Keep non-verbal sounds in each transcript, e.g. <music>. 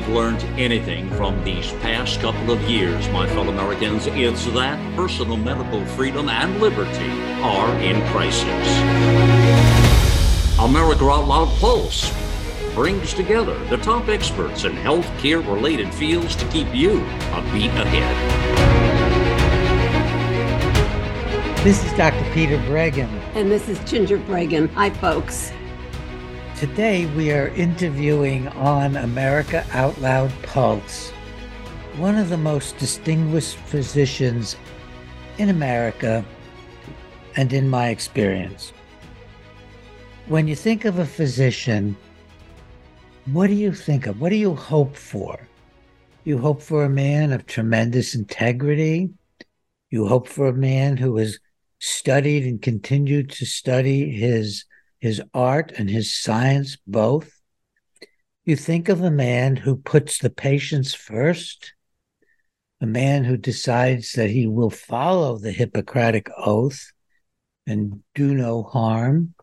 we've learned anything from these past couple of years, my fellow Americans, it's that personal medical freedom and liberty are in crisis. America Out Loud Pulse brings together the top experts in healthcare related fields to keep you a beat ahead. This is Dr. Peter Breggin. And this is Ginger Breggin. Hi, folks. Today we are interviewing on America Out Loud Pulse one of the most distinguished physicians in America and in my experience. When you think of a physician, what do you think of? What do you hope for? You hope for a man of tremendous integrity. You hope for a man who has studied and continued to study his his art and his science both. You think of a man who puts the patients first, a man who decides that he will follow the Hippocratic Oath and do no harm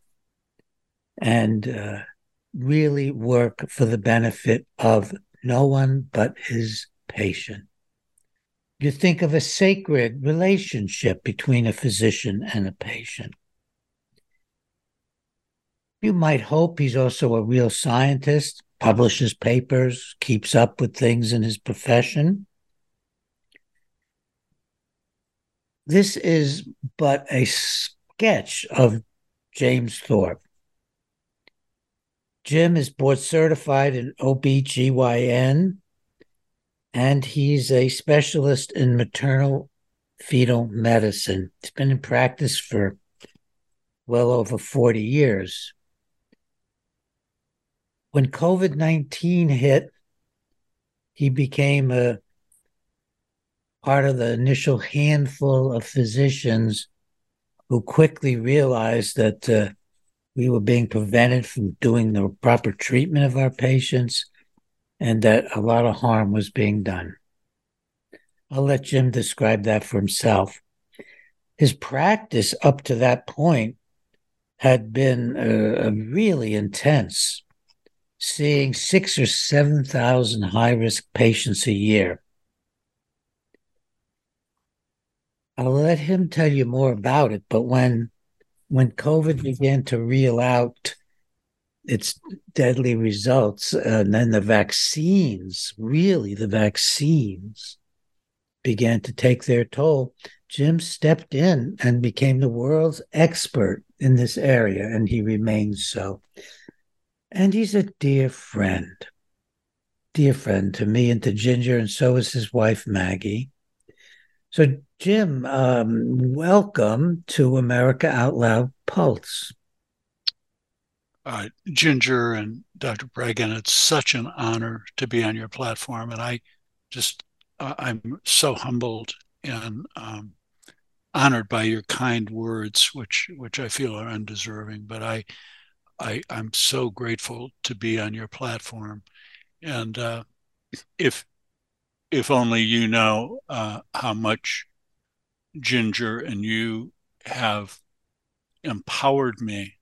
and uh, really work for the benefit of no one but his patient. You think of a sacred relationship between a physician and a patient. You might hope he's also a real scientist, publishes papers, keeps up with things in his profession. This is but a sketch of James Thorp. Jim is board certified in OBGYN, and he's a specialist in maternal fetal medicine. He's been in practice for well over 40 years when COVID 19 hit, he became a part of the initial handful of physicians who quickly realized that uh, we were being prevented from doing the proper treatment of our patients and that a lot of harm was being done. I'll let Jim describe that for himself. His practice up to that point had been uh, really intense seeing six or 7,000 high risk patients a year. I'll let him tell you more about it, but when when COVID began to reel out its deadly results, and then the vaccines, really the vaccines, began to take their toll, Jim stepped in and became the world's expert in this area, and he remains so. And he's a dear friend, dear friend to me and to Ginger, and so is his wife, Maggie. So, Jim, um, welcome to America Out Loud Pulse. Uh, Ginger and Dr. Breggin, it's such an honor to be on your platform. And I just, uh, I'm so humbled and um, honored by your kind words, which, which I feel are undeserving. But I, I, I'm so grateful to be on your platform. And uh, if if only you know uh, how much Ginger and you have empowered me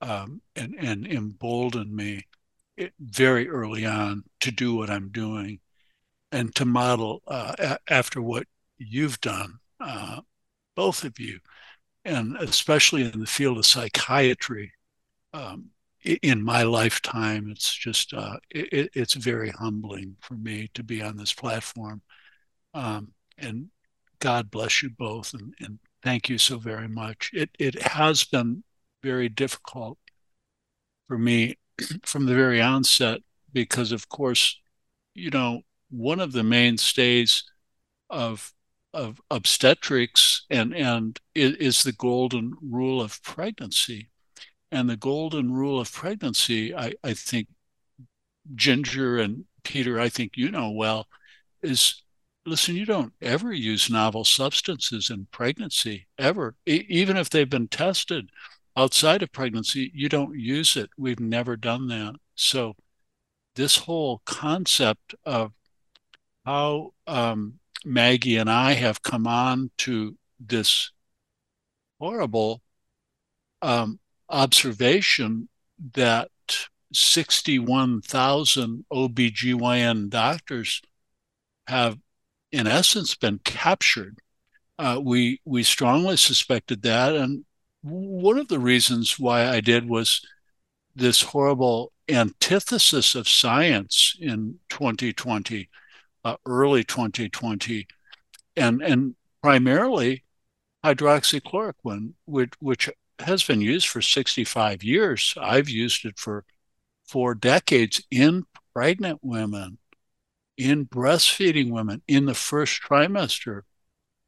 um, and, and emboldened me very early on to do what I'm doing and to model uh, a- after what you've done, uh, both of you, and especially in the field of psychiatry, um, in my lifetime, it's just uh, it, it's very humbling for me to be on this platform. Um, and God bless you both, and, and thank you so very much. It it has been very difficult for me <clears throat> from the very onset because, of course, you know one of the mainstays of of obstetrics and and is, is the golden rule of pregnancy and the golden rule of pregnancy, I, I think Ginger and Peter, I think you know well, is listen, you don't ever use novel substances in pregnancy, ever. E- even if they've been tested outside of pregnancy, you don't use it. We've never done that. So, this whole concept of how um, Maggie and I have come on to this horrible um, observation that 61,000 OBGYN doctors have, in essence, been captured. Uh, we we strongly suspected that, and one of the reasons why I did was this horrible antithesis of science in 2020, uh, early 2020, and and primarily hydroxychloroquine, which which has been used for 65 years. I've used it for four decades in pregnant women, in breastfeeding women, in the first trimester.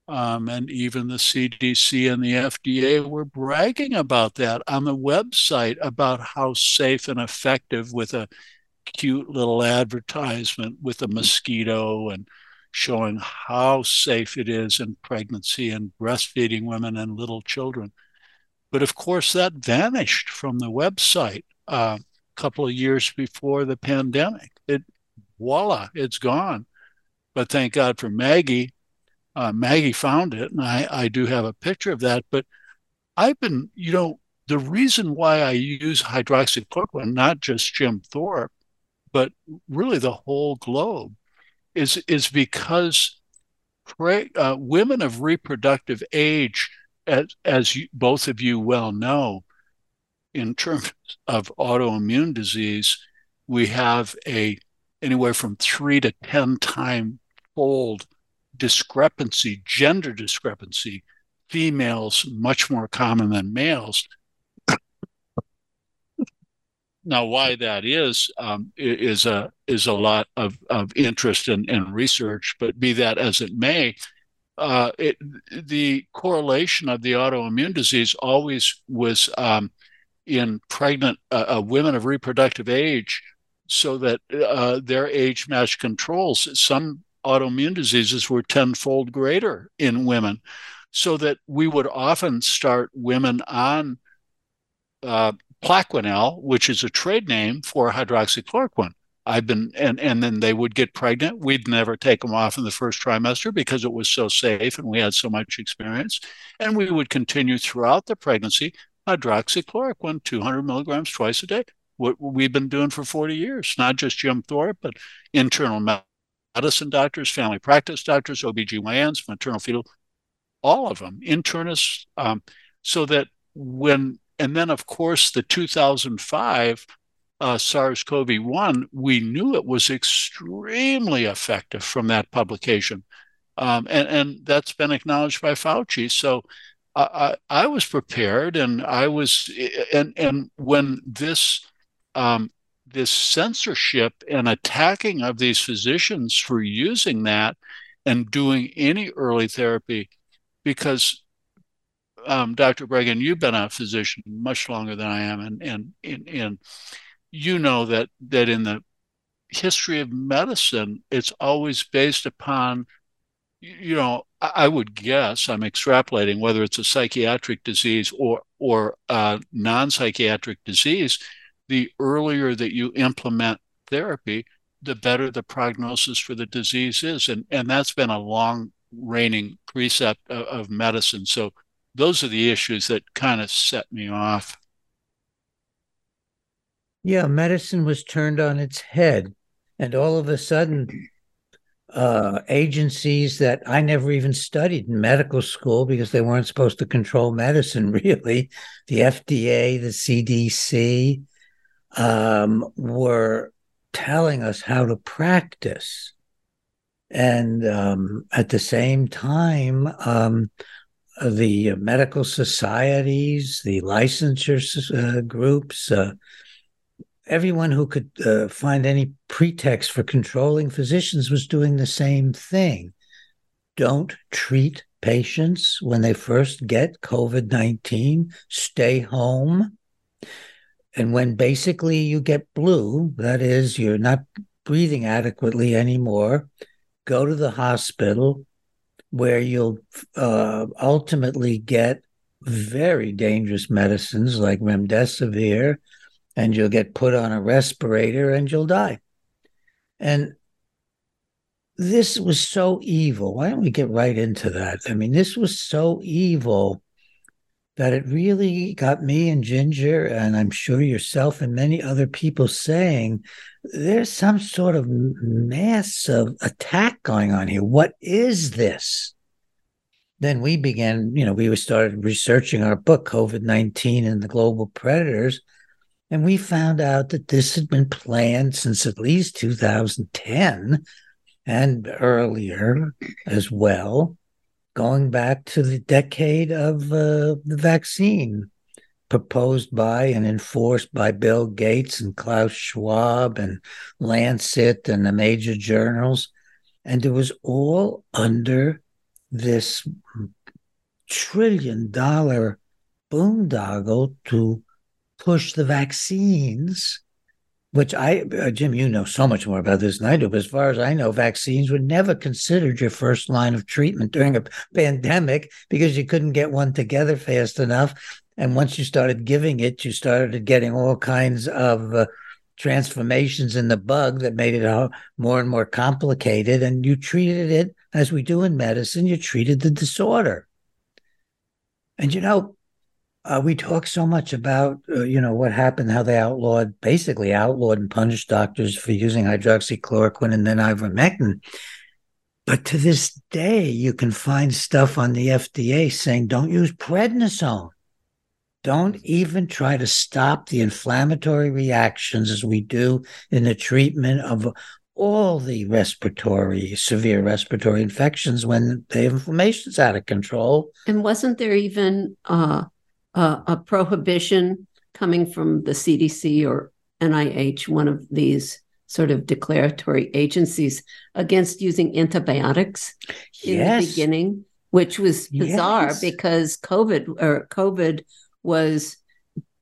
Um, and even the CDC and the FDA were bragging about that on the website about how safe and effective with a cute little advertisement with a mosquito and showing how safe it is in pregnancy and breastfeeding women and little children. But of course, that vanished from the website uh, a couple of years before the pandemic. It voila, it's gone. But thank God for Maggie. Uh, Maggie found it, and I, I do have a picture of that. But I've been, you know, the reason why I use hydroxychloroquine, not just Jim Thorp, but really the whole globe, is is because uh, women of reproductive age, as, as you, both of you well know, in terms of autoimmune disease, we have a anywhere from three to ten time fold discrepancy, gender discrepancy. Females much more common than males now, why that is um, is a is a lot of, of interest and, and research. But be that as it may, uh, it, the correlation of the autoimmune disease always was um, in pregnant uh, uh, women of reproductive age, so that uh, their age matched controls. Some autoimmune diseases were tenfold greater in women, so that we would often start women on uh, Plaquenil, which is a trade name for hydroxychloroquine. I've been, and, and then they would get pregnant. We'd never take them off in the first trimester because it was so safe and we had so much experience. And we would continue throughout the pregnancy hydroxychloroquine, 200 milligrams twice a day. What we've been doing for 40 years, not just Jim Thorp, but internal medicine doctors, family practice doctors, OBGYNs, maternal fetal, all of them, internists, um, so that when and then, of course, the 2005 uh, SARS CoV 1, we knew it was extremely effective from that publication. Um, and, and that's been acknowledged by Fauci. So I, I was prepared, and I was, and, and when this, um, this censorship and attacking of these physicians for using that and doing any early therapy, because um, Dr. Breggin, you've been a physician much longer than I am, and and and, and you know that that in the history of medicine, it's always based upon, you know, I would guess I'm extrapolating whether it's a psychiatric disease or or a non-psychiatric disease. The earlier that you implement therapy, the better the prognosis for the disease is, and and that's been a long reigning precept of, of medicine. So those are the issues that kind of set me off. Yeah, medicine was turned on its head. And all of a sudden, uh, agencies that I never even studied in medical school because they weren't supposed to control medicine, <laughs> really, the FDA, the CDC, um, were telling us how to practice. And um, at the same time, um, the medical societies, the licensure uh, groups, uh, everyone who could uh, find any pretext for controlling physicians was doing the same thing. Don't treat patients when they first get COVID 19, stay home. And when basically you get blue, that is, you're not breathing adequately anymore, go to the hospital, where you'll uh, ultimately get very dangerous medicines like remdesivir, and you'll get put on a respirator and you'll die. And this was so evil. Why don't we get right into that? I mean, this was so evil that it really got me and Ginger, and I'm sure yourself and many other people saying there's some sort of massive attack going on here. What is this? Then we began, you know, we started researching our book, COVID 19 and the Global Predators. And we found out that this had been planned since at least 2010 and earlier as well going back to the decade of uh, the vaccine proposed by and enforced by Bill Gates and Klaus Schwab and Lancet and the major journals. And it was all under this trillion dollar boondoggle to push the vaccines which I, uh, Jim, you know so much more about this than I do, but as far as I know, vaccines were never considered your first line of treatment during a pandemic because you couldn't get one together fast enough. And once you started giving it, you started getting all kinds of uh, transformations in the bug that made it more and more complicated. And you treated it as we do in medicine, you treated the disorder. And you know, uh, we talk so much about uh, you know what happened, how they outlawed, basically outlawed and punished doctors for using hydroxychloroquine and then ivermectin. But to this day, you can find stuff on the FDA saying don't use prednisone. Don't even try to stop the inflammatory reactions as we do in the treatment of all the respiratory, severe respiratory infections when the inflammation's out of control. And wasn't there even uh, uh, a prohibition coming from the CDC or NIH, one of these sort of declaratory agencies, against using antibiotics in yes. the beginning, which was bizarre yes. because COVID or COVID was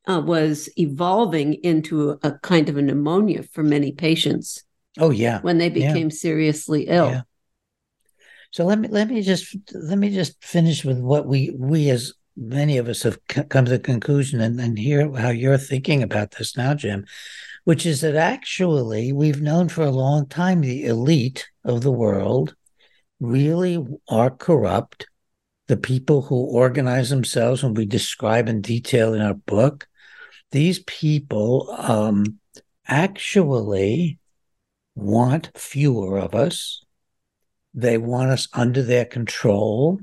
uh, was evolving into a, a, kind of a pneumonia for many patients. Oh yeah, when they became yeah. seriously ill. Yeah. So let me let me just let me just finish with what we we as many of us have come to the conclusion and, and hear how you're thinking about this now, Jim, which is that actually we've known for a long time the elite of the world really are corrupt. The people who organize themselves, and we describe in detail in our book, these people um, actually want fewer of us. They want us under their control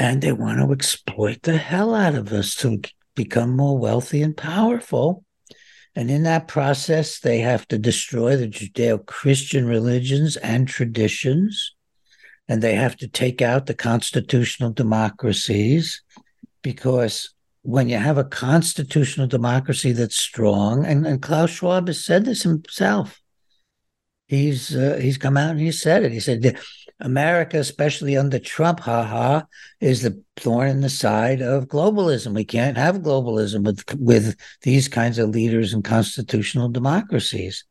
and they want to exploit the hell out of us to become more wealthy and powerful. And in that process, they have to destroy the Judeo Christian religions and traditions. And they have to take out the constitutional democracies because when you have a constitutional democracy that's strong, and, and Klaus Schwab has said this himself, he's uh, he's come out and he said it. He said America, especially under Trump, haha, is the thorn in the side of globalism. We can't have globalism with with these kinds of leaders in constitutional democracies.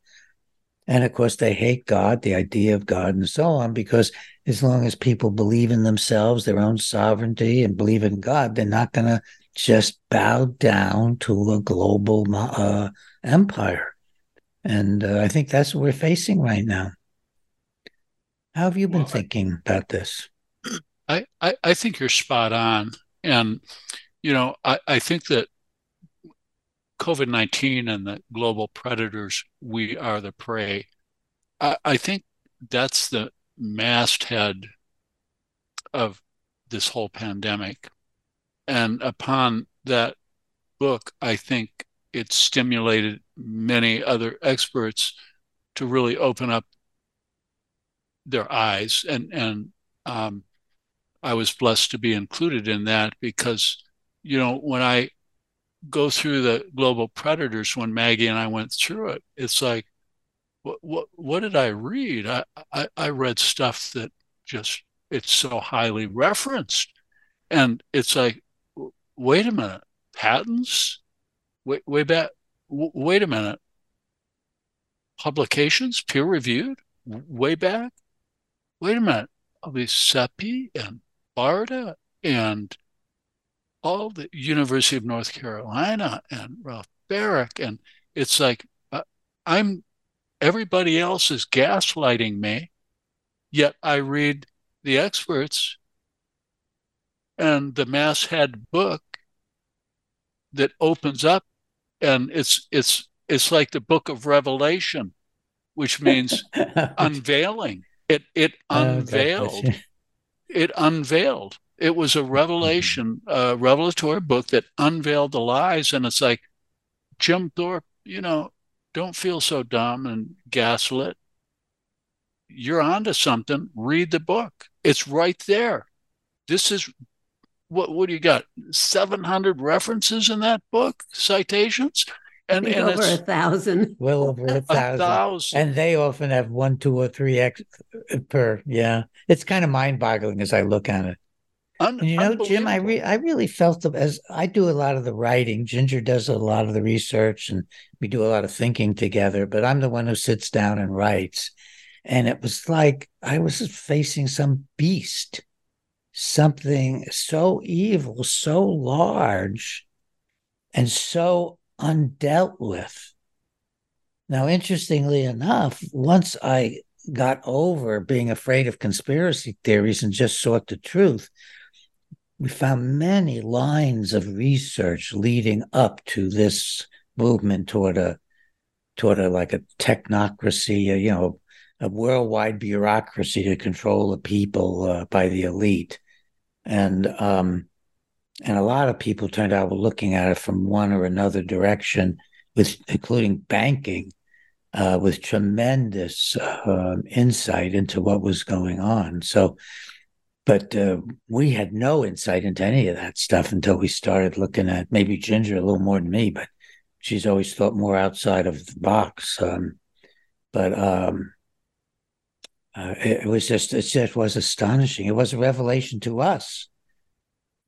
And of course, they hate God, the idea of God, and so on, because as long as people believe in themselves, their own sovereignty, and believe in God, they're not going to just bow down to a global uh, empire. And uh, I think that's what we're facing right now. How have you been well, thinking about this? I, I, I, think you're spot on. And, you know, I, I think that COVID 19 and the global predators, we are the prey. I, I think that's the masthead of this whole pandemic. And upon that book, I think it stimulated many other experts to really open up their eyes. And and um, I was blessed to be included in that because you know when I go through the global predators when Maggie and I went through it it's like what what, what did I read? I, I I read stuff that just it's so highly referenced. And it's like wait a minute patents? Way, way back wait a minute. Publications? Peer reviewed? Way back wait a minute, all these CEPI and BARDA and all the University of North Carolina and Ralph Baric. And it's like, uh, I'm, everybody else is gaslighting me, yet I read the experts and the Masthead book that opens up and it's it's it's like the book of revelation which means <laughs> unveiling it it unveiled. oh, it unveiled. It was a revelation a revelatory book that unveiled the lies and it's like jim thorp you know don't feel so dumb and gaslit. You're onto something. Read the book. It's right there. This is what what do you got? Seven hundred references in that book, citations, and, and over a thousand. <laughs> Well over a thousand. a thousand. And they often have one, two, or three X uh, per. Yeah, it's kind of mind-boggling as I look at it. Un- you know, Jim, I re- I really felt as I do a lot of the writing. Ginger does a lot of the research, and we do a lot of thinking together. But I'm the one who sits down and writes, and it was like I was facing some beast something so evil, so large, and so undealt with. Now, interestingly enough, once I got over being afraid of conspiracy theories and just sought the truth, we found many lines of research leading up to this movement toward a toward a like a technocracy, a, you know, a worldwide bureaucracy to control the people uh, by the elite, and um, and a lot of people turned out were looking at it from one or another direction, with including banking, uh, with tremendous uh, insight into what was going on. So, but uh, we had no insight into any of that stuff until we started looking at maybe Ginger a little more than me, but she's always thought more outside of the box. Um, but um, uh, it, it, was just it just was astonishing. It was a revelation to us.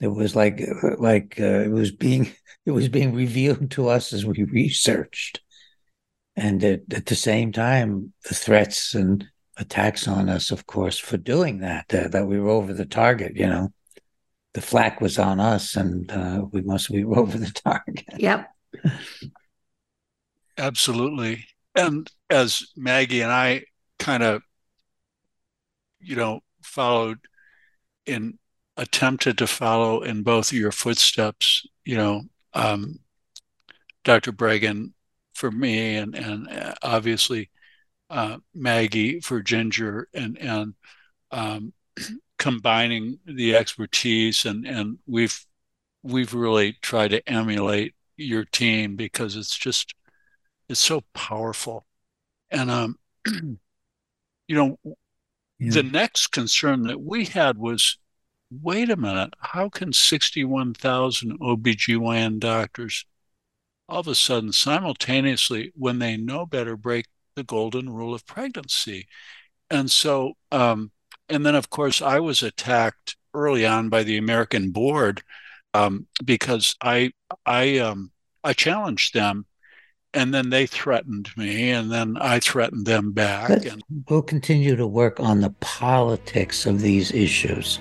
It was like like uh, it was being <laughs> it was being revealed to us as we researched, and at, at the same time, the threats and attacks on us, of course, for doing that. Uh, that we were over the target. You know, the flak was on us, and uh, we must be <laughs> over the target. Yep. Absolutely. And as Maggie and I kind of you know, followed in attempted to follow in both of your footsteps, you know, um, Dr. Breggin for me and, and uh, obviously uh, Maggie for Ginger and, and um, <clears throat> combining the expertise and, and we've, we've really tried to emulate your team because it's just, it's so powerful. And, um, <clears throat> you know, the next concern that we had was wait a minute, how can 61,000 OBGYN doctors all of a sudden simultaneously, when they know better, break the golden rule of pregnancy? And so, um, and then of course, I was attacked early on by the American board um, because I, I, um, I challenged them and then they threatened me and then i threatened them back and we'll continue to work on the politics of these issues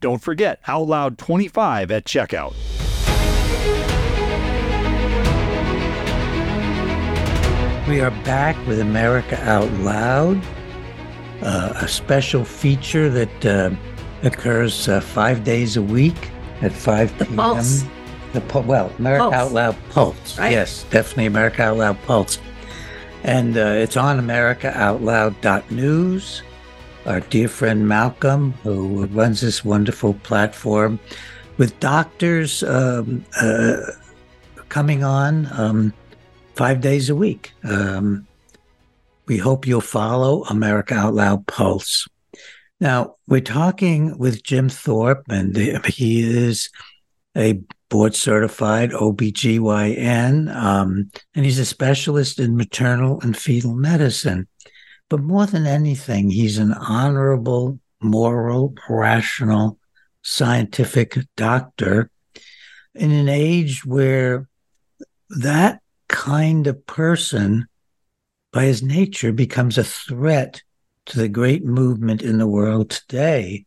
Don't forget Out Loud 25 at checkout. We are back with America Out Loud, uh, a special feature that uh, occurs uh, five days a week at 5 The p.m. Pulse. The pu- well, America Pulse. Out Loud Pulse. Right. Yes, definitely America Out Loud Pulse. And uh, it's on AmericaOutloud.news. Our dear friend Malcolm, who runs this wonderful platform with doctors um, uh, coming on um, five days a week. Um, we hope you'll follow America Out Loud Pulse. Now, we're talking with Jim Thorp, and he is a board certified OBGYN, um, and he's a specialist in maternal and fetal medicine. But more than anything, he's an honorable, moral, rational, scientific doctor in an age where that kind of person, by his nature, becomes a threat to the great movement in the world today,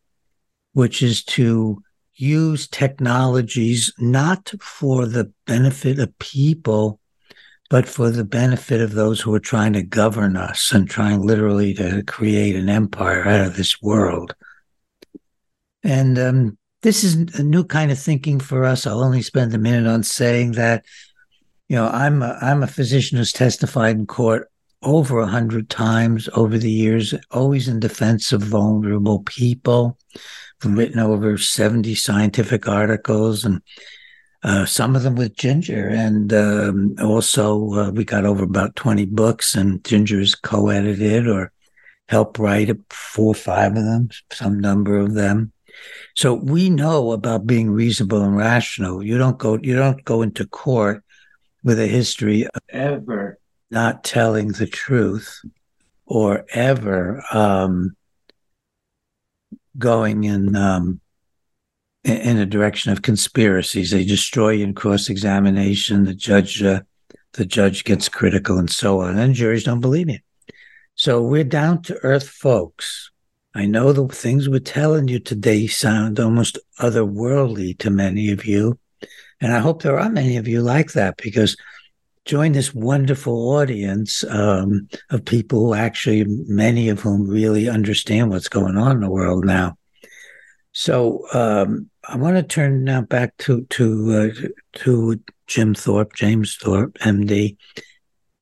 which is to use technologies not for the benefit of people, but for the benefit of those who are trying to govern us and trying literally to create an empire out of this world. And um, this is a new kind of thinking for us. I'll only spend a minute on saying that, you know, I'm a, I'm a physician who's testified in court over a hundred times over the years, always in defense of vulnerable people. I've written over 70 scientific articles and uh, some of them with Ginger. And um, also, uh, we got over about 20 books, and Ginger's co edited or helped write four or five of them, some number of them. So we know about being reasonable and rational. You don't go you don't go into court with a history of ever not telling the truth or ever um, going in um, in a direction of conspiracies. They destroy you in cross examination. The judge uh, the judge gets critical and so on, and juries don't believe you. So we're down to earth folks. I know the things we're telling you today sound almost otherworldly to many of you. And I hope there are many of you like that because join this wonderful audience um, of people who actually, many of whom really understand what's going on in the world now. So um, I want to turn now back to to uh, to Jim Thorp, James Thorp, MD,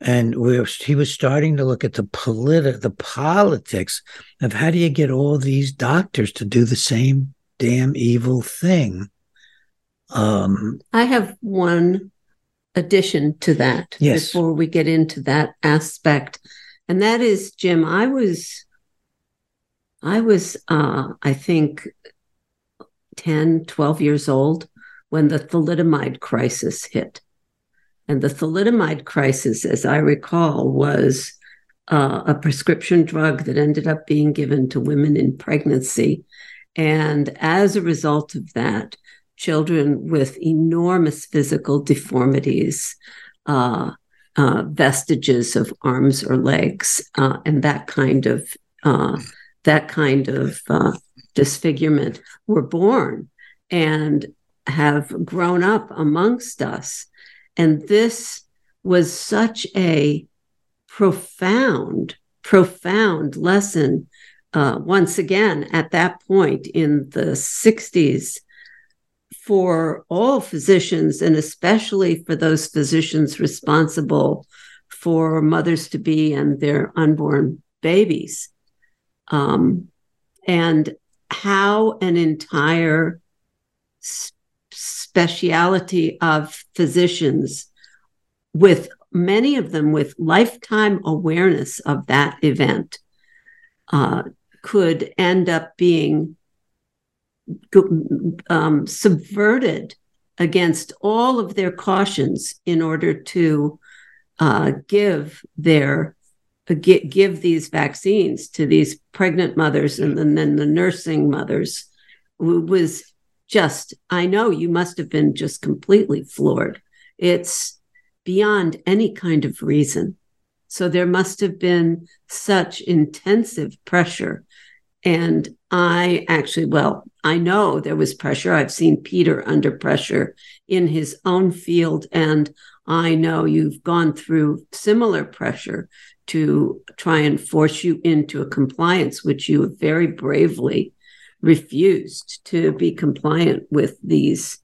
and we were, he was starting to look at the politi- the politics of how do you get all these doctors to do the same damn evil thing. Um, I have one addition to that Yes. before we get into that aspect. And that is, Jim, I was I was uh I think 10, 12 years old when the thalidomide crisis hit. And the thalidomide crisis, as I recall, was uh, a prescription drug that ended up being given to women in pregnancy. And as a result of that, children with enormous physical deformities, uh, uh, vestiges of arms or legs, uh, and that kind of uh, that kind of uh, disfigurement were born and have grown up amongst us. And this was such a profound, profound lesson. Uh, once again, at that point in the 60s, for all physicians, and especially for those physicians responsible for mothers to be and their unborn babies. Um, and how an entire speciality of physicians, with many of them with lifetime awareness of that event, uh, could end up being um, subverted against all of their cautions in order to uh, give their uh, give these vaccines to these pregnant mothers and then, then the nursing mothers was just i know you must have been just completely floored. It's beyond any kind of reason. So there must have been such intensive pressure. And i actually well i know there was pressure. I've seen peter under pressure in his own field. And i know you've gone through similar pressure to try and force you into a compliance which you very bravely refused to be compliant with these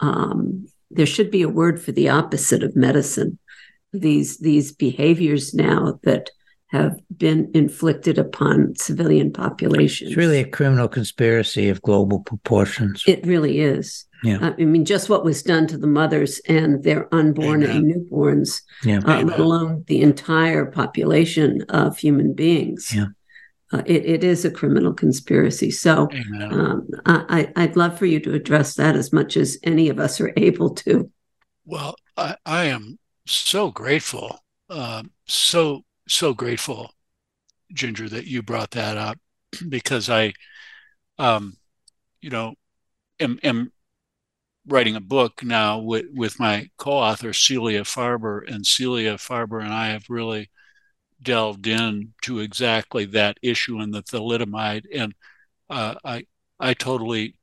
um, there should be a word for the opposite of medicine. These these behaviors now that have been inflicted upon civilian populations. It's really a criminal conspiracy of global proportions. It really is. Yeah. Uh, I mean, just what was done to the mothers and their unborn Amen. and newborns, yeah. uh, let alone the entire population of human beings. Yeah uh, it, it is a criminal conspiracy. So um, I, I'd love for you to address that as much as any of us are <laughs> able to. Well, I, I am so grateful, uh, so so grateful, Ginger, that you brought that up <clears throat> because I, um, you know, am, am writing a book now with, with my co-author Celia Farber, and Celia Farber and I have really delved into exactly that issue in the thalidomide, and uh, I I totally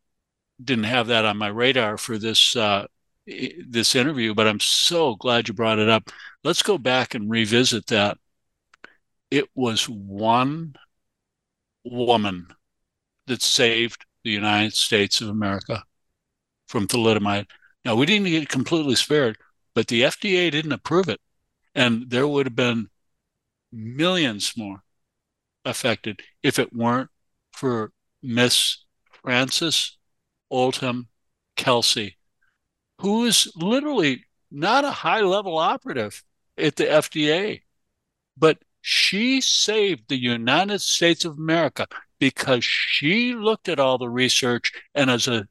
didn't have that on my radar for this uh, this interview, but I'm so glad you brought it up. Let's go back and revisit that. It was one woman that saved the United States of America from thalidomide. Now we didn't get completely spared, but the FDA didn't approve it, and there would have been millions more affected if it weren't for Miss Frances Oldham Kelsey, who is literally not a high level operative at the FDA, but she saved the United States of America because she looked at all the research and as a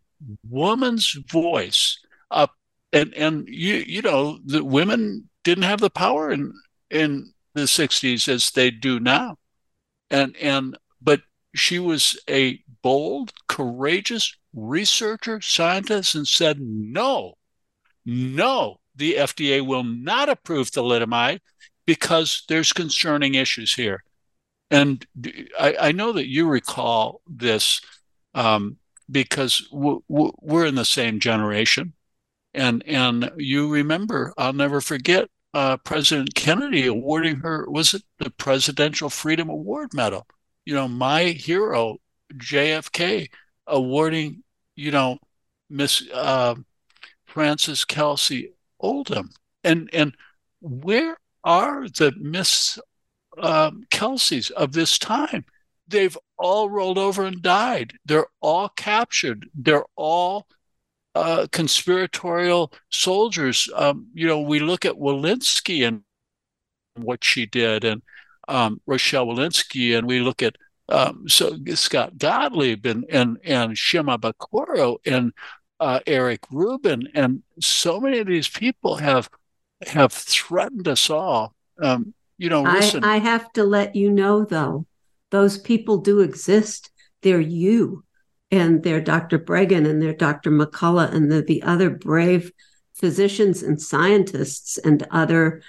woman's voice up and and you you know the women didn't have the power in in the 60s as they do now. And and but she was a bold, courageous researcher, scientist, and said, no, no, the FDA will not approve thalidomide because there's concerning issues here. And I, I know that you recall this um, because w- w- we're in the same generation. And, and you remember, I'll never forget uh, President Kennedy awarding her was it the Presidential Freedom Award Medal? You know, my hero JFK awarding you know Miss uh, Frances Kelsey Oldham, and and where are the Miss um, Kelseys of this time? They've all rolled over and died. They're all captured. They're all uh, conspiratorial soldiers. Um, you know, we look at Walensky and what she did, and um, Rochelle Walensky, and we look at um, so Scott Gottlieb and and and Shema Baquero and uh, Eric Rubin, and so many of these people have have threatened us all. Um, you know, listen. I, I have to let you know though, those people do exist. They're you and they're Dr. Breggin, and they're Dr. McCullough and the, the other brave physicians and scientists and other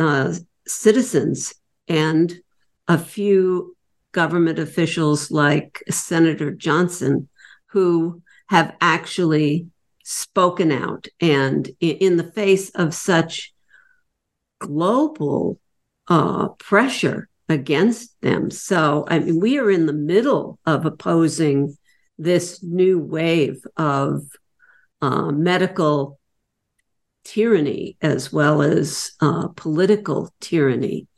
uh, citizens and a few government officials like Senator Johnson who have actually spoken out and in the face of such global uh, pressure against them. So, I mean, we are in the middle of opposing this new wave of uh, medical tyranny as well as uh, political tyranny.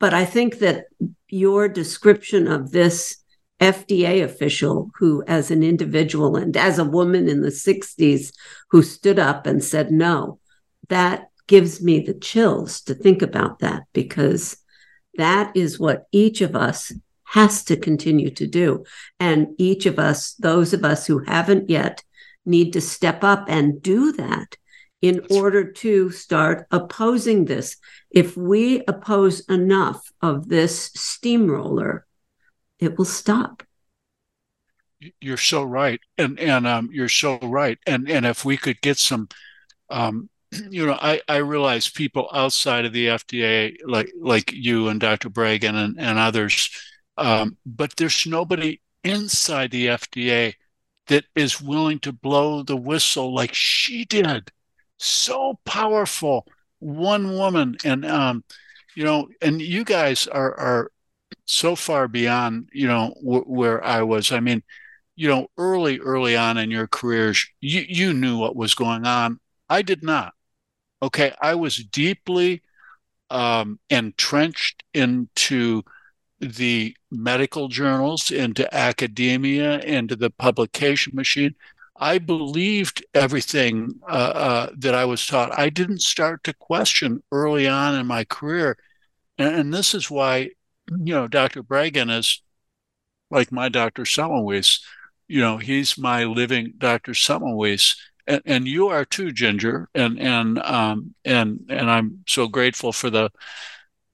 But I think that your description of this FDA official, who, as an individual and as a woman in the 60s, who stood up and said no, that gives me the chills to think about that because that is what each of us has to continue to do. And each of us, those of us who haven't yet need to step up and do that in order to start opposing this. If we oppose enough of this steamroller, it will stop. You're so right, and and um, you're so right, and and if we could get some, um, <clears throat> you know, I I realize people outside of the FDA, like like you and Dr. Breggin and and others, um, but there's nobody inside the FDA that is willing to blow the whistle like she did. So powerful, one woman, and um, you know, and you guys are are so far beyond you know w- where I was. I mean, you know, early early on in your careers, you you knew what was going on. I did not. Okay, I was deeply um, entrenched into the medical journals, into academia, into the publication machine. I believed everything uh, uh, that I was taught. I didn't start to question early on in my career. And, and this is why, you know, Dr. Breggin is like my Dr. Semmelweis. You know, he's my living Dr. Semmelweis. And, and you are too, Ginger. And and um, and and I'm so grateful for the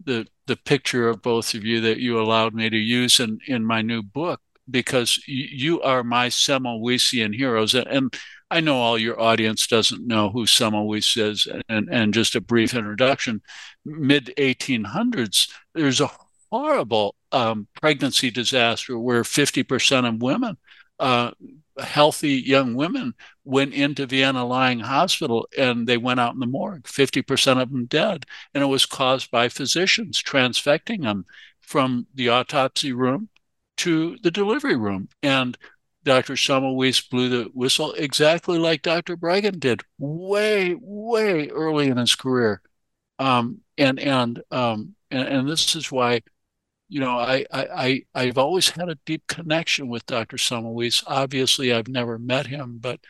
the the picture of both of you that you allowed me to use in in my new book because you are my Semmelweisian heroes. And I know all your audience doesn't know who Semmelweis is, and, and just a brief introduction. Mid 1800s, there's a horrible um, pregnancy disaster where 50% of women uh, healthy young women went into Vienna Lying Hospital and they went out in the morgue, 50% of them dead. And it was caused by physicians transfecting them from the autopsy room to the delivery room. And Dr. Semmelweis blew the whistle exactly like Dr. Breggin did way, way early in his career. Um, and, and, um, and, and this is why you know, I, I, I, have always had a deep connection with Dr. Semmelweis. Obviously, I've never met him, but,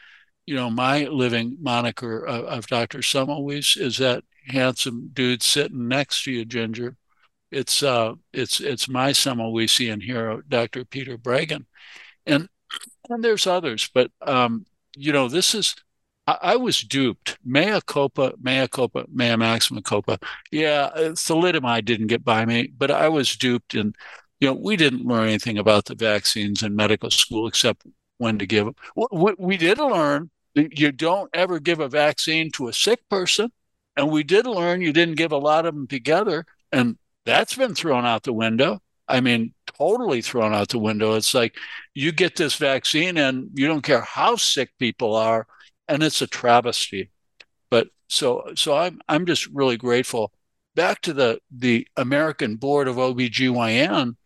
you know, my living moniker of, of Dr. Semmelweis is that handsome dude sitting next to you, Ginger. It's, uh, it's, it's my Semmelweisian hero, Dr. Peter Breggin, And, and there's others, but, um, you know, this is, I, I was duped. Mea culpa, mea culpa, mea maxima culpa. Yeah, uh, thalidomide didn't get by me, but I was duped. And, you know, we didn't learn anything about the vaccines in medical school except when to give them. We, we did learn you don't ever give a vaccine to a sick person. And we did learn you didn't give a lot of them together. And that's been thrown out the window. I mean, totally thrown out the window. It's like you get this vaccine and you don't care how sick people are, and it's a travesty. But so so I'm I'm just really grateful. Back to the the American Board of OBGYN,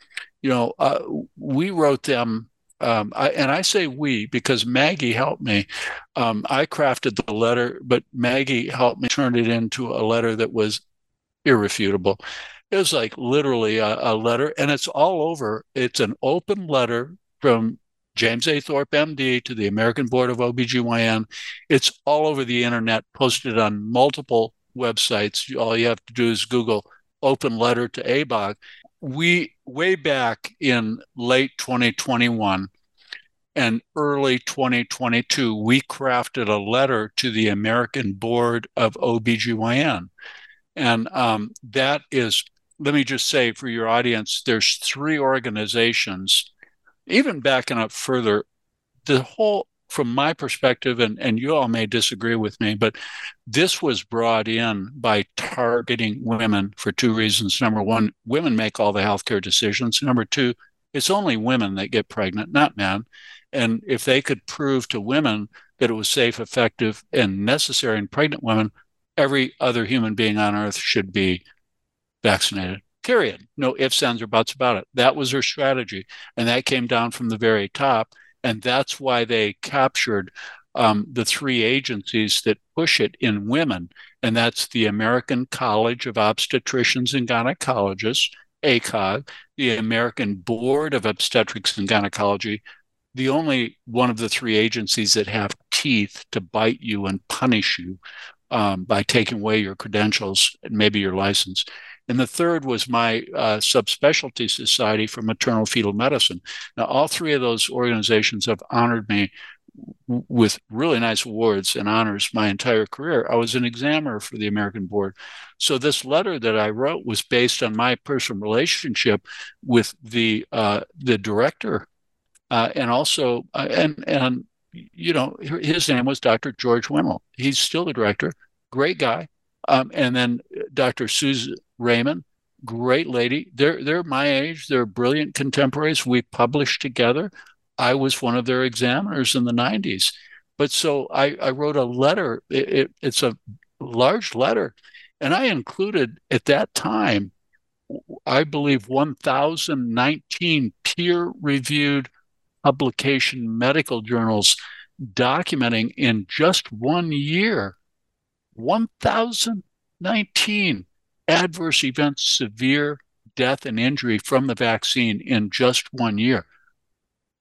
you know, uh, we wrote them um, I, and I say we because Maggie helped me. Um, I crafted the letter, but Maggie helped me turn it into a letter that was irrefutable. It was like literally a, a letter, and it's all over. It's an open letter from James A. Thorp, MD, to the American Board of OBGYN. It's all over the internet, posted on multiple websites. All you have to do is Google open letter to ABOG. We, way back in late 2021 and early 2022, we crafted a letter to the American Board of OBGYN. And um, that is, let me just say for your audience, there's three organizations even backing up further, the whole, from my perspective, and, and you all may disagree with me, but this was brought in by targeting women for two reasons. Number one, women make all the healthcare decisions. Number two, it's only women that get pregnant, not men. And if they could prove to women that it was safe, effective, and necessary in pregnant women, every other human being on earth should be vaccinated period. No ifs, ands, or buts about it. That was their strategy. And that came down from the very top. And that's why they captured um, the three agencies that push it in women. And that's the American College of Obstetricians and Gynecologists, ACOG, the American Board of Obstetrics and Gynecology, the only one of the three agencies that have teeth to bite you and punish you um, by taking away your credentials and maybe your license. And the third was my uh, subspecialty society for maternal fetal medicine. Now, all three of those organizations have honored me with really nice awards and honors my entire career. I was an examiner for the American Board. So this letter that I wrote was based on my personal relationship with the uh, the director, uh, and also uh, and and you know his name was Dr. George Wendel. He's still the director, great guy. Um, and then Dr. Susan Ramin, great lady. They're they're my age. They're brilliant contemporaries. We published together. I was one of their examiners in the 90s. But so I, I wrote a letter. It, it, it's a large letter. And I included at that time, I believe, 1,019 peer reviewed publication medical journals documenting in just one year 1,019 adverse events, severe death and injury from the vaccine in just one year.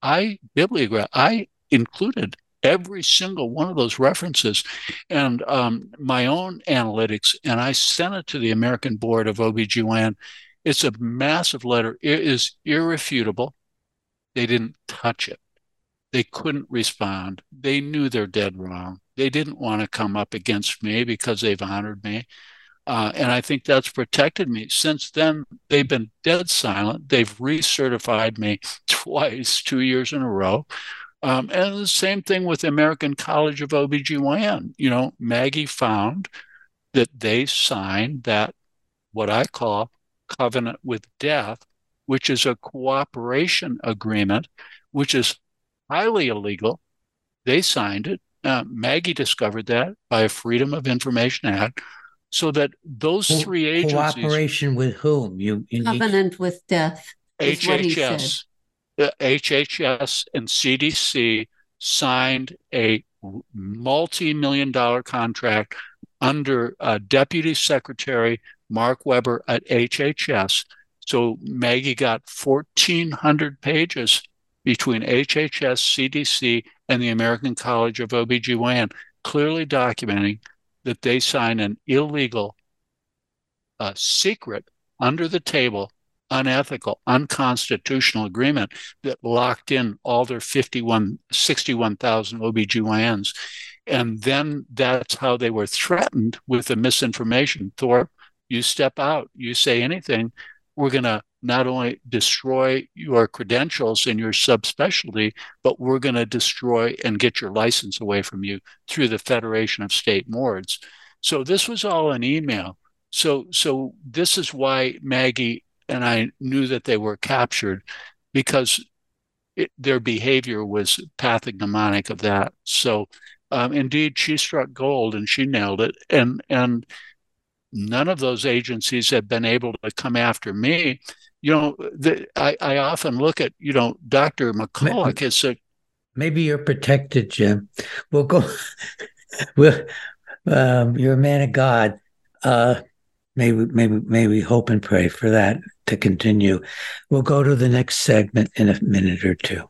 I bibliograph I included every single one of those references and um, my own analytics, and I sent it to the American Board of OBGYN. It's a massive letter. It is irrefutable. They didn't touch it. They couldn't respond. They knew they're dead wrong. They didn't want to come up against me because they've honored me. Uh, and I think that's protected me. Since then, they've been dead silent. They've recertified me <laughs> twice, two years in a row. Um, and the same thing with the American College of OBGYN. You know, Maggie found that they signed that, what I call covenant with death, which is a cooperation agreement, which is highly illegal. They signed it. Uh, Maggie discovered that by a Freedom of Information Act so that those Co- three agencies cooperation with whom you, you covenant need... with death HHS HHS and CDC signed a multi-million dollar contract under uh, Deputy Secretary Mark Weber at HHS. So Maggie got 1,400 pages between HHS, CDC, and the American College of OBGYN, clearly documenting that they signed an illegal, uh, secret, under the table, unethical, unconstitutional agreement that locked in all their 51, 61,000 OBGYNs. And then that's how they were threatened with the misinformation. Thorp, you step out, you say anything, we're going to not only destroy your credentials in your subspecialty, but we're going to destroy and get your license away from you through the Federation of State Boards. So this was all an email. So so this is why Maggie and I knew that they were captured because it, their behavior was pathognomonic of that. So um, indeed, she struck gold and she nailed it. And and none of those agencies have been able to come after me you know, the, I, I often look at, you know, Dr. McCullough is a. Maybe you're protected, Jim. We'll go. <laughs> we'll, um, you're a man of God. Uh, maybe, maybe, maybe hope and pray for that to continue. We'll go to the next segment in a minute or two.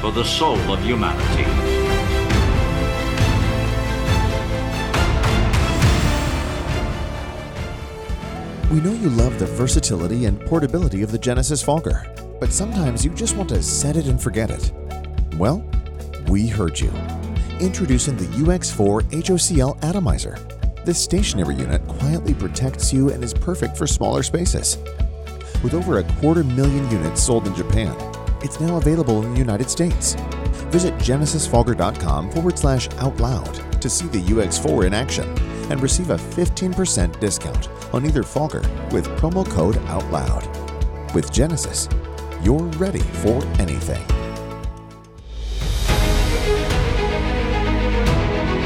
for the soul of humanity. We know you love the versatility and portability of the Genesis Fogger, but sometimes you just want to set it and forget it. Well, we heard you. Introducing the UX4 HOCL Atomizer. This stationary unit quietly protects you and is perfect for smaller spaces. With over a quarter million units sold in Japan, it's now available in the United States. Visit genesisfogger.com forward slash out loud to see the UX4 in action and receive a 15% discount on either Fogger with promo code OUTLOUD. With Genesis, you're ready for anything.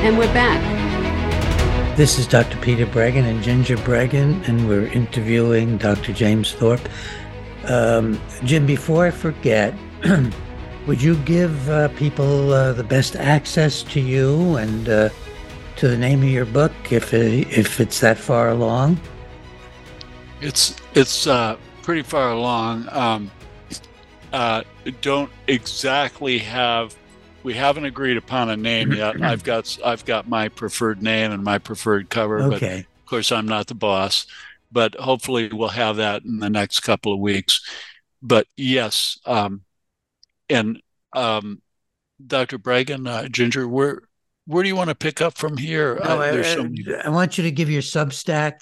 And we're back. This is Dr. Peter Breggin and Ginger Breggin, and we're interviewing Dr. James Thorp. Um, Jim, before I forget, <clears throat> would you give uh, people uh, the best access to you and uh, to the name of your book if if it's that far along? It's it's uh, pretty far along. Um, uh, don't exactly have we haven't agreed upon a name <clears throat> yet. I've got I've got my preferred name and my preferred cover, okay. but of course I'm not the boss. But hopefully we'll have that in the next couple of weeks. But yes, um, and um, Dr. Breggin, uh, Ginger, where where do you want to pick up from here? No, uh, I, so I, want you to give your Substack.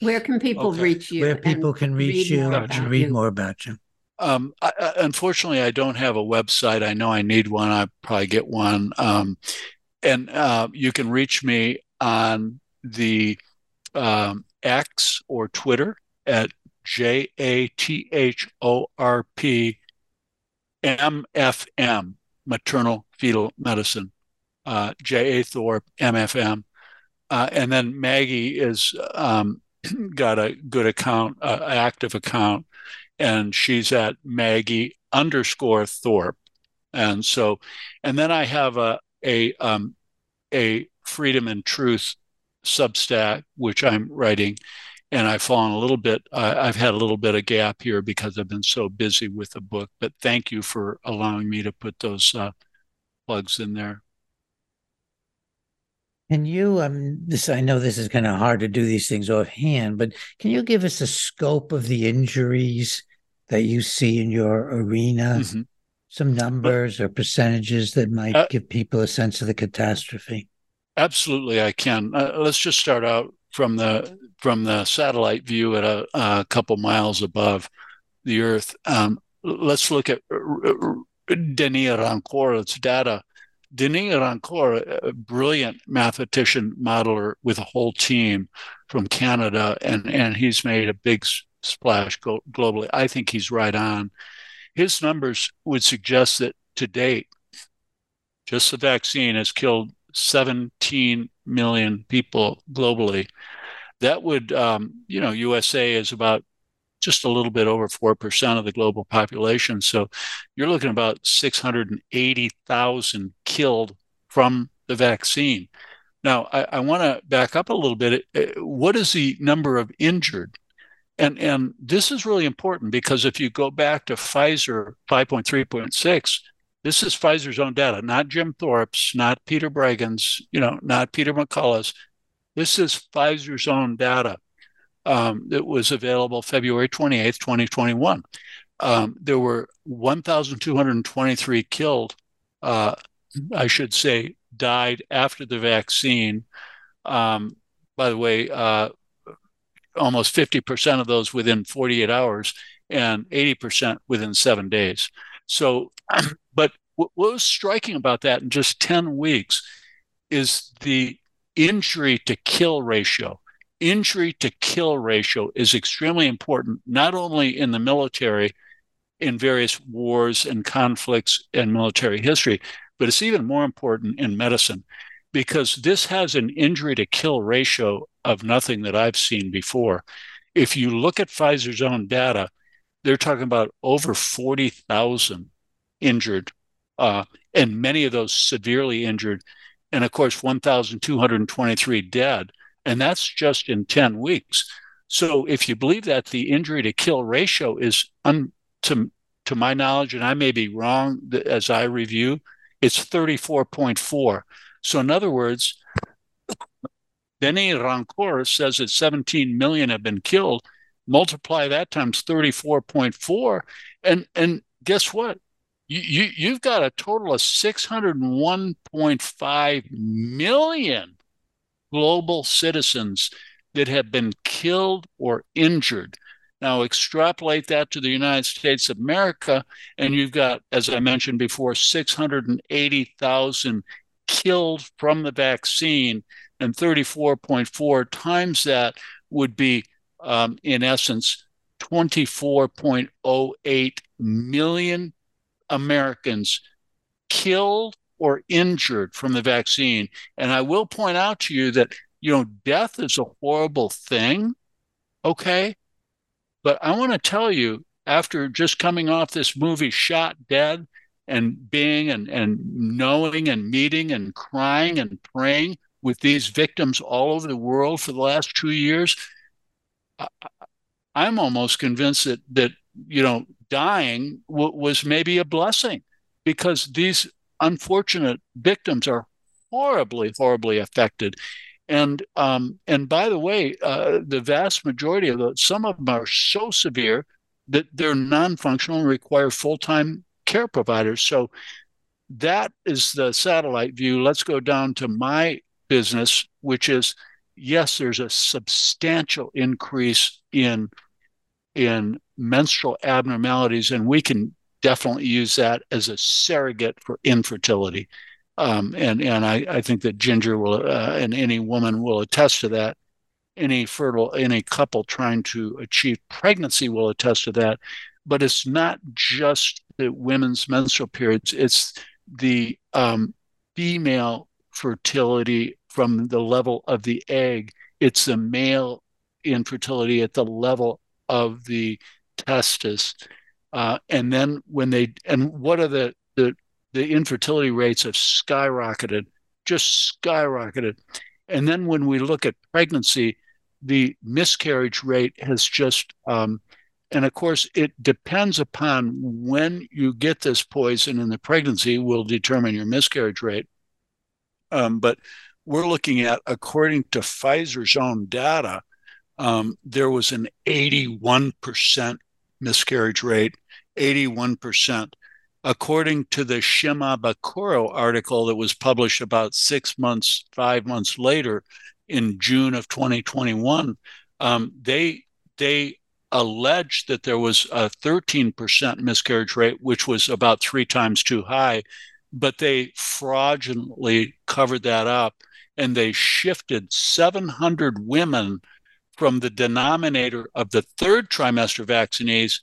Where can people okay. reach you? Where people can reach you and read more about you. Um, I, unfortunately, I don't have a website. I know I need one. I probably get one. Um, and uh, you can reach me on the um, X or Twitter at J A T H O R P M F M, maternal fetal medicine. Uh, J A Thorp, MFM. Uh, and then Maggie is um, <clears throat> got a good account, uh, active account and she's at Maggie underscore Thorp. And so, and then I have a a um, a Freedom and Truth Substack, which I'm writing, and I've fallen a little bit. Uh, I've had a little bit of gap here because I've been so busy with the book. But thank you for allowing me to put those uh, plugs in there. Can you, um, this I know this is kind of hard to do these things offhand, but can you give us a scope of the injuries that you see in your arena? Mm-hmm. Some numbers or percentages that might uh, give people a sense of the catastrophe. Absolutely, I can. Uh, let's just start out from the from the satellite view at a, a couple miles above the Earth. Um, let's look at Denis Rancourt's data. Denis Rancourt, a brilliant mathematician modeler with a whole team from Canada, and, and he's made a big splash globally. I think he's right on. His numbers would suggest that to date, just the vaccine has killed 17 million people globally. That would, um, you know, USA is about just a little bit over 4% of the global population. So you're looking about 680,000 killed from the vaccine. Now, I, I want to back up a little bit. What is the number of injured? And, and this is really important because if you go back to Pfizer 5.3.6, this is Pfizer's own data, not Jim Thorp's, not Peter Breggin's, you know, not Peter McCullough's. This is Pfizer's own data um, that was available February 28th, 2021. Um, there were 1,223 killed, uh, I should say, died after the vaccine. Um, by the way, uh, almost 50% of those within 48 hours and 80% within seven days. So, <clears throat> what was striking about that in just 10 weeks is the injury to kill ratio. Injury to kill ratio is extremely important, not only in the military, in various wars and conflicts and military history, but it's even more important in medicine because this has an injury to kill ratio of nothing that I've seen before. If you look at Pfizer's own data, they're talking about over 40,000 injured, uh, and many of those severely injured, and of course, 1,223 dead. And that's just in 10 weeks. So if you believe that the injury to kill ratio is, un, to, to my knowledge, and I may be wrong as I review, it's 34.4. So, in other words, <coughs> Denis Rancourt says that 17 million have been killed. Multiply that times 34.4, and and guess what? You, you you've got a total of 601.5 million global citizens that have been killed or injured. Now, extrapolate that to the United States of America, and you've got, as I mentioned before, 680,000 killed from the vaccine, and 34.4 times that would be, um, in essence, 24.08 million Americans killed or injured from the vaccine. And I will point out to you that, you know, death is a horrible thing. Okay. But I want to tell you, after just coming off this movie Shot Dead and being and, and knowing and meeting and crying and praying with these victims all over the world for the last two years, I'm almost convinced that that you know dying w- was maybe a blessing because these unfortunate victims are horribly, horribly affected. And um, and by the way, uh, the vast majority of those, some of them are so severe that they're non-functional and require full-time care providers. So that is the satellite view. Let's go down to my business, which is yes, there's a substantial increase in in menstrual abnormalities, and we can definitely use that as a surrogate for infertility. Um, and and I, I think that Ginger will uh, and any woman will attest to that. Any fertile any couple trying to achieve pregnancy will attest to that. But it's not just the women's menstrual periods; it's the um, female fertility from the level of the egg. It's the male infertility at the level of the testis. Uh, and then when they and what are the the the infertility rates have skyrocketed, just skyrocketed. And then when we look at pregnancy, the miscarriage rate has just, um, and of course, it depends upon when you get this poison in the pregnancy will determine your miscarriage rate. Um, but we're looking at, according to Pfizer's own data, um, there was an 81% miscarriage rate, 81% according to the Shimabukuro article that was published about six months, five months later in June of 2021, um, they they alleged that there was a 13% miscarriage rate, which was about three times too high, but they fraudulently covered that up and they shifted 700 women from the denominator of the third trimester vaccinees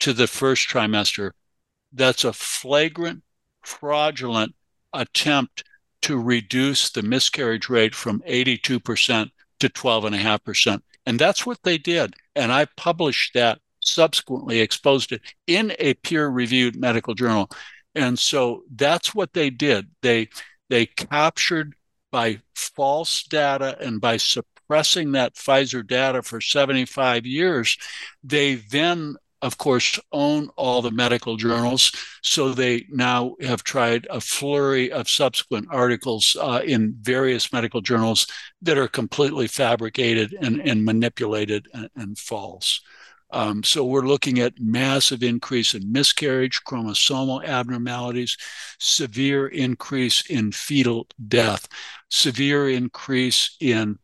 to the first trimester that's a flagrant, fraudulent attempt to reduce the miscarriage rate from 82% to 12.5%. And that's what they did. And I published that subsequently, exposed it in a peer reviewed medical journal. And so that's what they did. They they captured by false data and by suppressing that Pfizer data for 75 years, they then of course, own all the medical journals. So they now have tried a flurry of subsequent articles uh, in various medical journals that are completely fabricated and, and manipulated and, and false. Um, so we're looking at massive increase in miscarriage, chromosomal abnormalities, severe increase in fetal death, severe increase in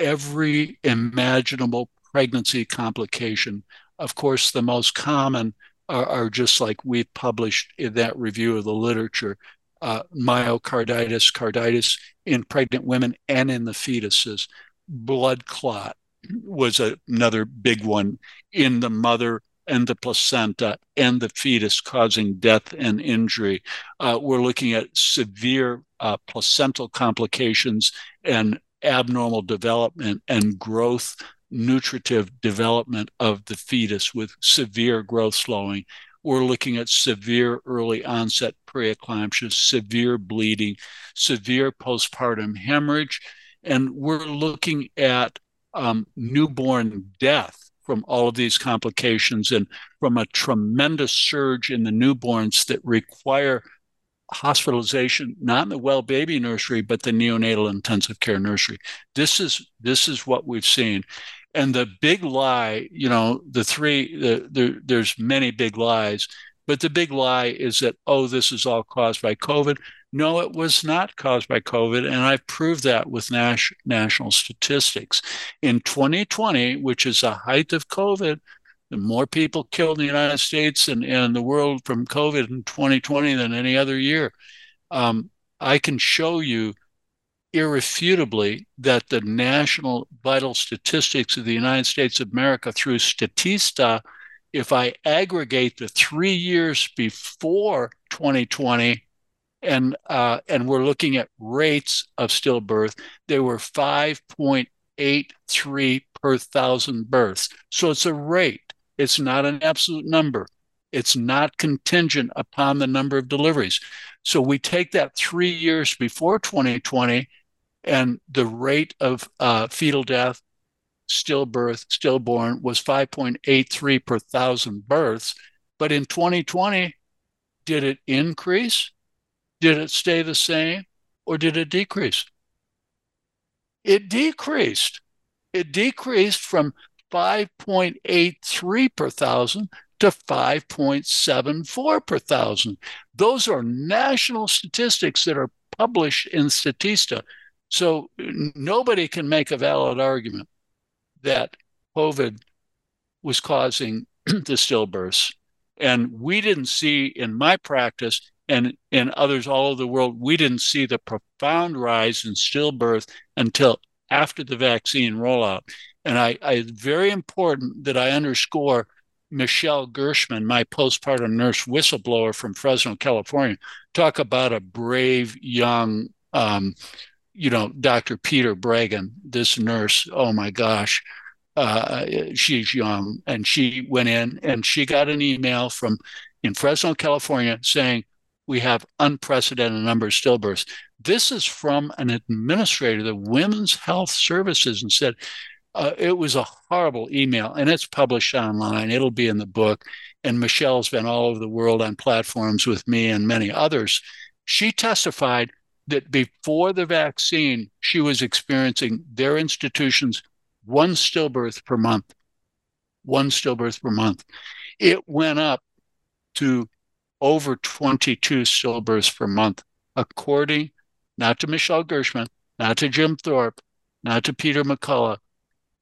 every imaginable pregnancy complication of course, the most common are, are just like we published in that review of the literature uh, myocarditis, carditis in pregnant women and in the fetuses. Blood clot was a, another big one in the mother and the placenta and the fetus, causing death and injury. Uh, we're looking at severe uh, placental complications and abnormal development and growth nutritive development of the fetus with severe growth slowing. We're looking at severe early onset preeclampsia, severe bleeding, severe postpartum hemorrhage, and we're looking at um, newborn death from all of these complications and from a tremendous surge in the newborns that require hospitalization not in the well baby nursery but the neonatal intensive care nursery this is this is what we've seen and the big lie, you know, the three, the, the, there's many big lies, but the big lie is that, oh, this is all caused by COVID. No, it was not caused by COVID. And I've proved that with nas- national statistics. In 2020, which is the height of COVID, more people killed in the United States and, and the world from COVID in 2020 than any other year. Um, I can show you irrefutably that the national vital statistics of the United States of America through Statista, if I aggregate the three years before 2020, and uh, and we're looking at rates of stillbirth, they were 5.83 per thousand births. So it's a rate. It's not an absolute number. It's not contingent upon the number of deliveries. So we take that three years before 2020 and the rate of uh, fetal death, stillbirth, stillborn was 5.83 per thousand births. But in 2020, did it increase? Did it stay the same? Or did it decrease? It decreased. It decreased from 5.83 per thousand to 5.74 per thousand. Those are national statistics that are published in Statista. So nobody can make a valid argument that COVID was causing <clears throat> the stillbirths. And we didn't see in my practice and in others all over the world, we didn't see the profound rise in stillbirth until after the vaccine rollout. And I, I very important that I underscore Michelle Gershman, my postpartum nurse whistleblower from Fresno, California, talk about a brave young um, you know, Dr. Peter Breggin, this nurse, oh my gosh, uh, she's young. And she went in and she got an email from in Fresno, California saying, we have unprecedented number of stillbirths. This is from an administrator, the Women's Health Services, and said, uh, it was a horrible email and it's published online. It'll be in the book. And Michelle's been all over the world on platforms with me and many others. She testified that before the vaccine, she was experiencing their institutions one stillbirth per month. One stillbirth per month. It went up to over 22 stillbirths per month, according not to Michelle Gershman, not to Jim Thorp, not to Peter McCullough,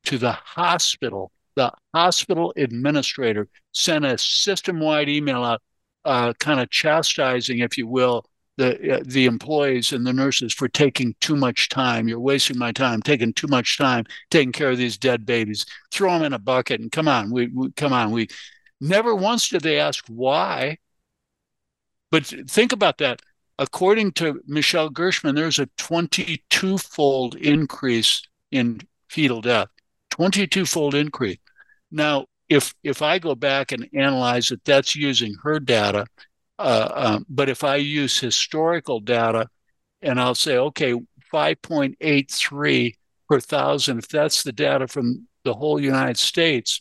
to the hospital. The hospital administrator sent a system wide email out, uh, kind of chastising, if you will, the uh, the employees and the nurses for taking too much time. You're wasting my time, taking too much time, taking care of these dead babies. Throw them in a bucket and come on, we, we come on. We never once did they ask why. But think about that. According to Michelle Gershman, there's a 22 fold increase in fetal death. 22 fold increase. Now, if if I go back and analyze it, that's using her data uh, um, but if I use historical data and I'll say, okay, 5.83 per thousand, if that's the data from the whole United States,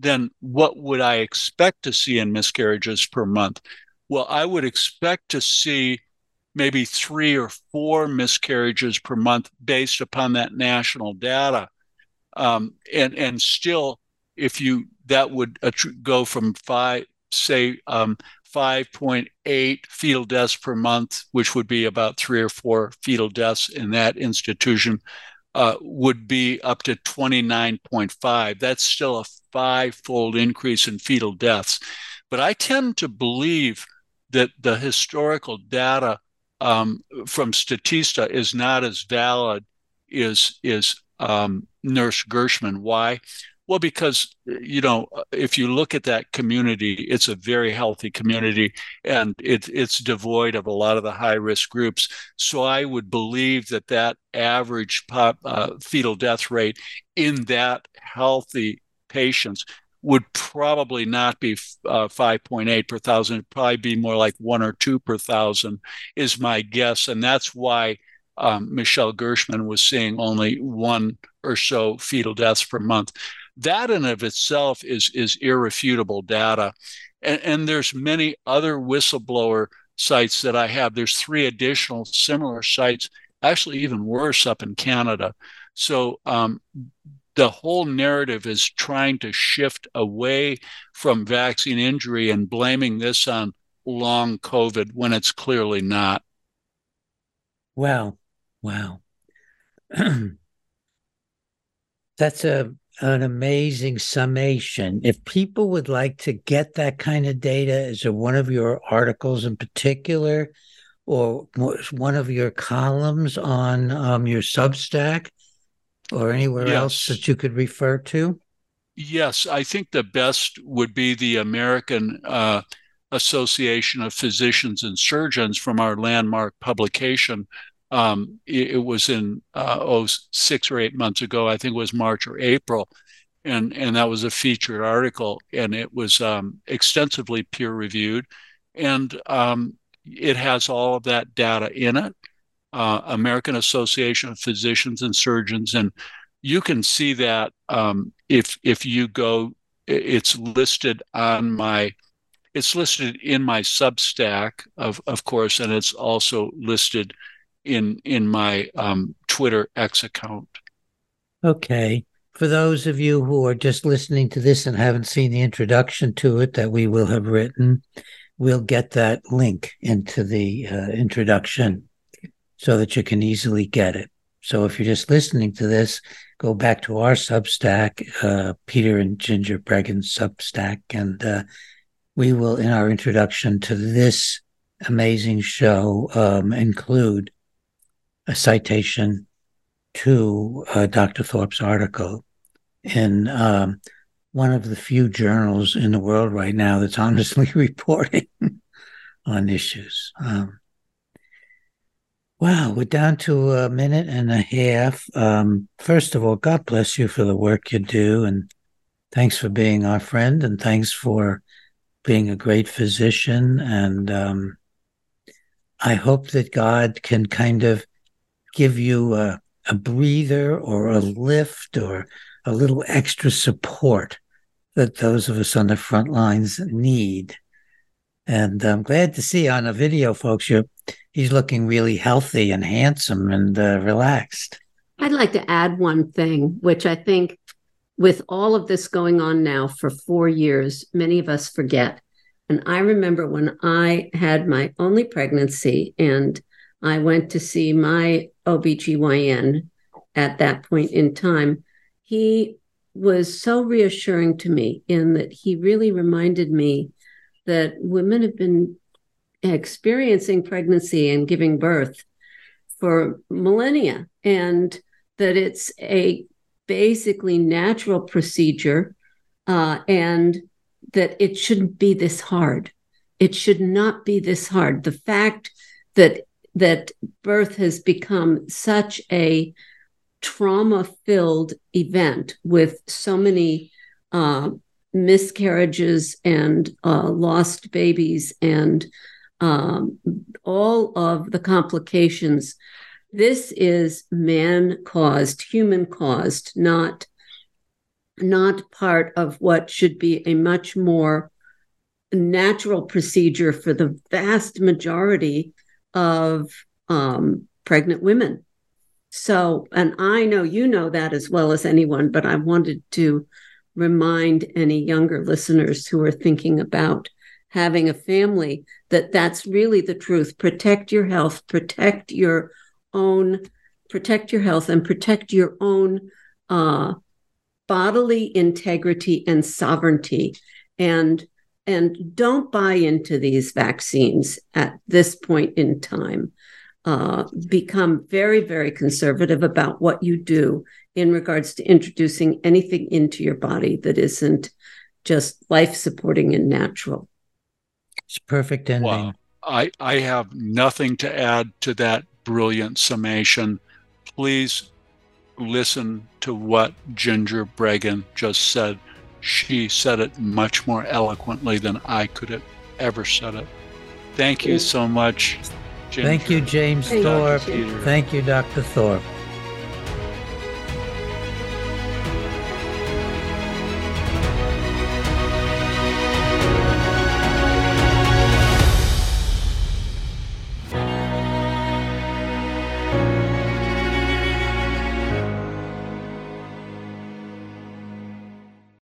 then what would I expect to see in miscarriages per month? Well, I would expect to see maybe three or four miscarriages per month based upon that national data. Um, and and still, if you that would go from five say um, 5.8 fetal deaths per month, which would be about three or four fetal deaths in that institution, uh, would be up to 29.5. That's still a five fold increase in fetal deaths. But I tend to believe that the historical data um, from Statista is not as valid as, is um, Nurse Gershman. Why? Well, because, you know, if you look at that community, it's a very healthy community and it, it's devoid of a lot of the high risk groups. So I would believe that that average pop, uh, fetal death rate in that healthy patients would probably not be uh, 5.8 per thousand. It'd probably be more like one or two per thousand, is my guess. And that's why um, Michelle Gershman was seeing only one or so fetal deaths per month that in of itself is is irrefutable data and, and there's many other whistleblower sites that i have there's three additional similar sites actually even worse up in canada so um, the whole narrative is trying to shift away from vaccine injury and blaming this on long covid when it's clearly not. Wow wow. <clears throat> That's a an amazing summation. If people would like to get that kind of data, is it one of your articles in particular or one of your columns on um, your Substack or anywhere yes. else that you could refer to? Yes, I think the best would be the American uh, Association of Physicians and Surgeons from our landmark publication um, it, it, was in uh, oh six or eight months ago. I think it was March or April, and and that was a featured article, and it was um, extensively peer reviewed, and um, it has all of that data in it. Uh, American Association of Physicians and Surgeons, and you can see that um, if if you go, it's listed on my, it's listed in my Substack, of of course, and it's also listed in in my um, Twitter X account. Okay. For those of you who are just listening to this and haven't seen the introduction to it that we will have written, we'll get that link into the uh, introduction so that you can easily get it. So if you're just listening to this, go back to our Substack, uh, Peter and Ginger Breggin's Substack, and uh, we will, in our introduction to this amazing show, um, include a citation to uh, Dr. Thorp's article in um, one of the few journals in the world right now that's honestly <laughs> reporting on issues. Um, wow, we're down to a minute and a half. Um, first of all, God bless you for the work you do, and thanks for being our friend, and thanks for being a great physician. And um, I hope that God can kind of give you a, a breather or a lift or a little extra support that those of us on the front lines need. And I'm glad to see on a video, folks, you're, he's looking really healthy and handsome and uh, relaxed. I'd like to add one thing, which I think with all of this going on now for four years, many of us forget. And I remember when I had my only pregnancy and I went to see my OBGYN at that point in time, he was so reassuring to me in that he really reminded me that women have been experiencing pregnancy and giving birth for millennia and that it's a basically natural procedure uh, and that it shouldn't be this hard. It should not be this hard. The fact that that birth has become such a trauma filled event with so many uh, miscarriages and uh, lost babies and um, all of the complications. This is man caused, human caused, not not part of what should be a much more natural procedure for the vast majority of um, pregnant women. So, and I know you know that as well as anyone, but I wanted to remind any younger listeners who are thinking about having a family that that's really the truth. Protect your health, protect your own, protect your health, and protect your own uh, bodily integrity and sovereignty. And and don't buy into these vaccines at this point in time. Uh, become very, very conservative about what you do in regards to introducing anything into your body that isn't just life supporting and natural. It's perfect ending. Wow. I, I have nothing to add to that brilliant summation. Please listen to what Ginger Breggin just said she said it much more eloquently than I could have ever said it. Thank you so much. Thank you, James Thorp. Thank you, Dr. Thorp.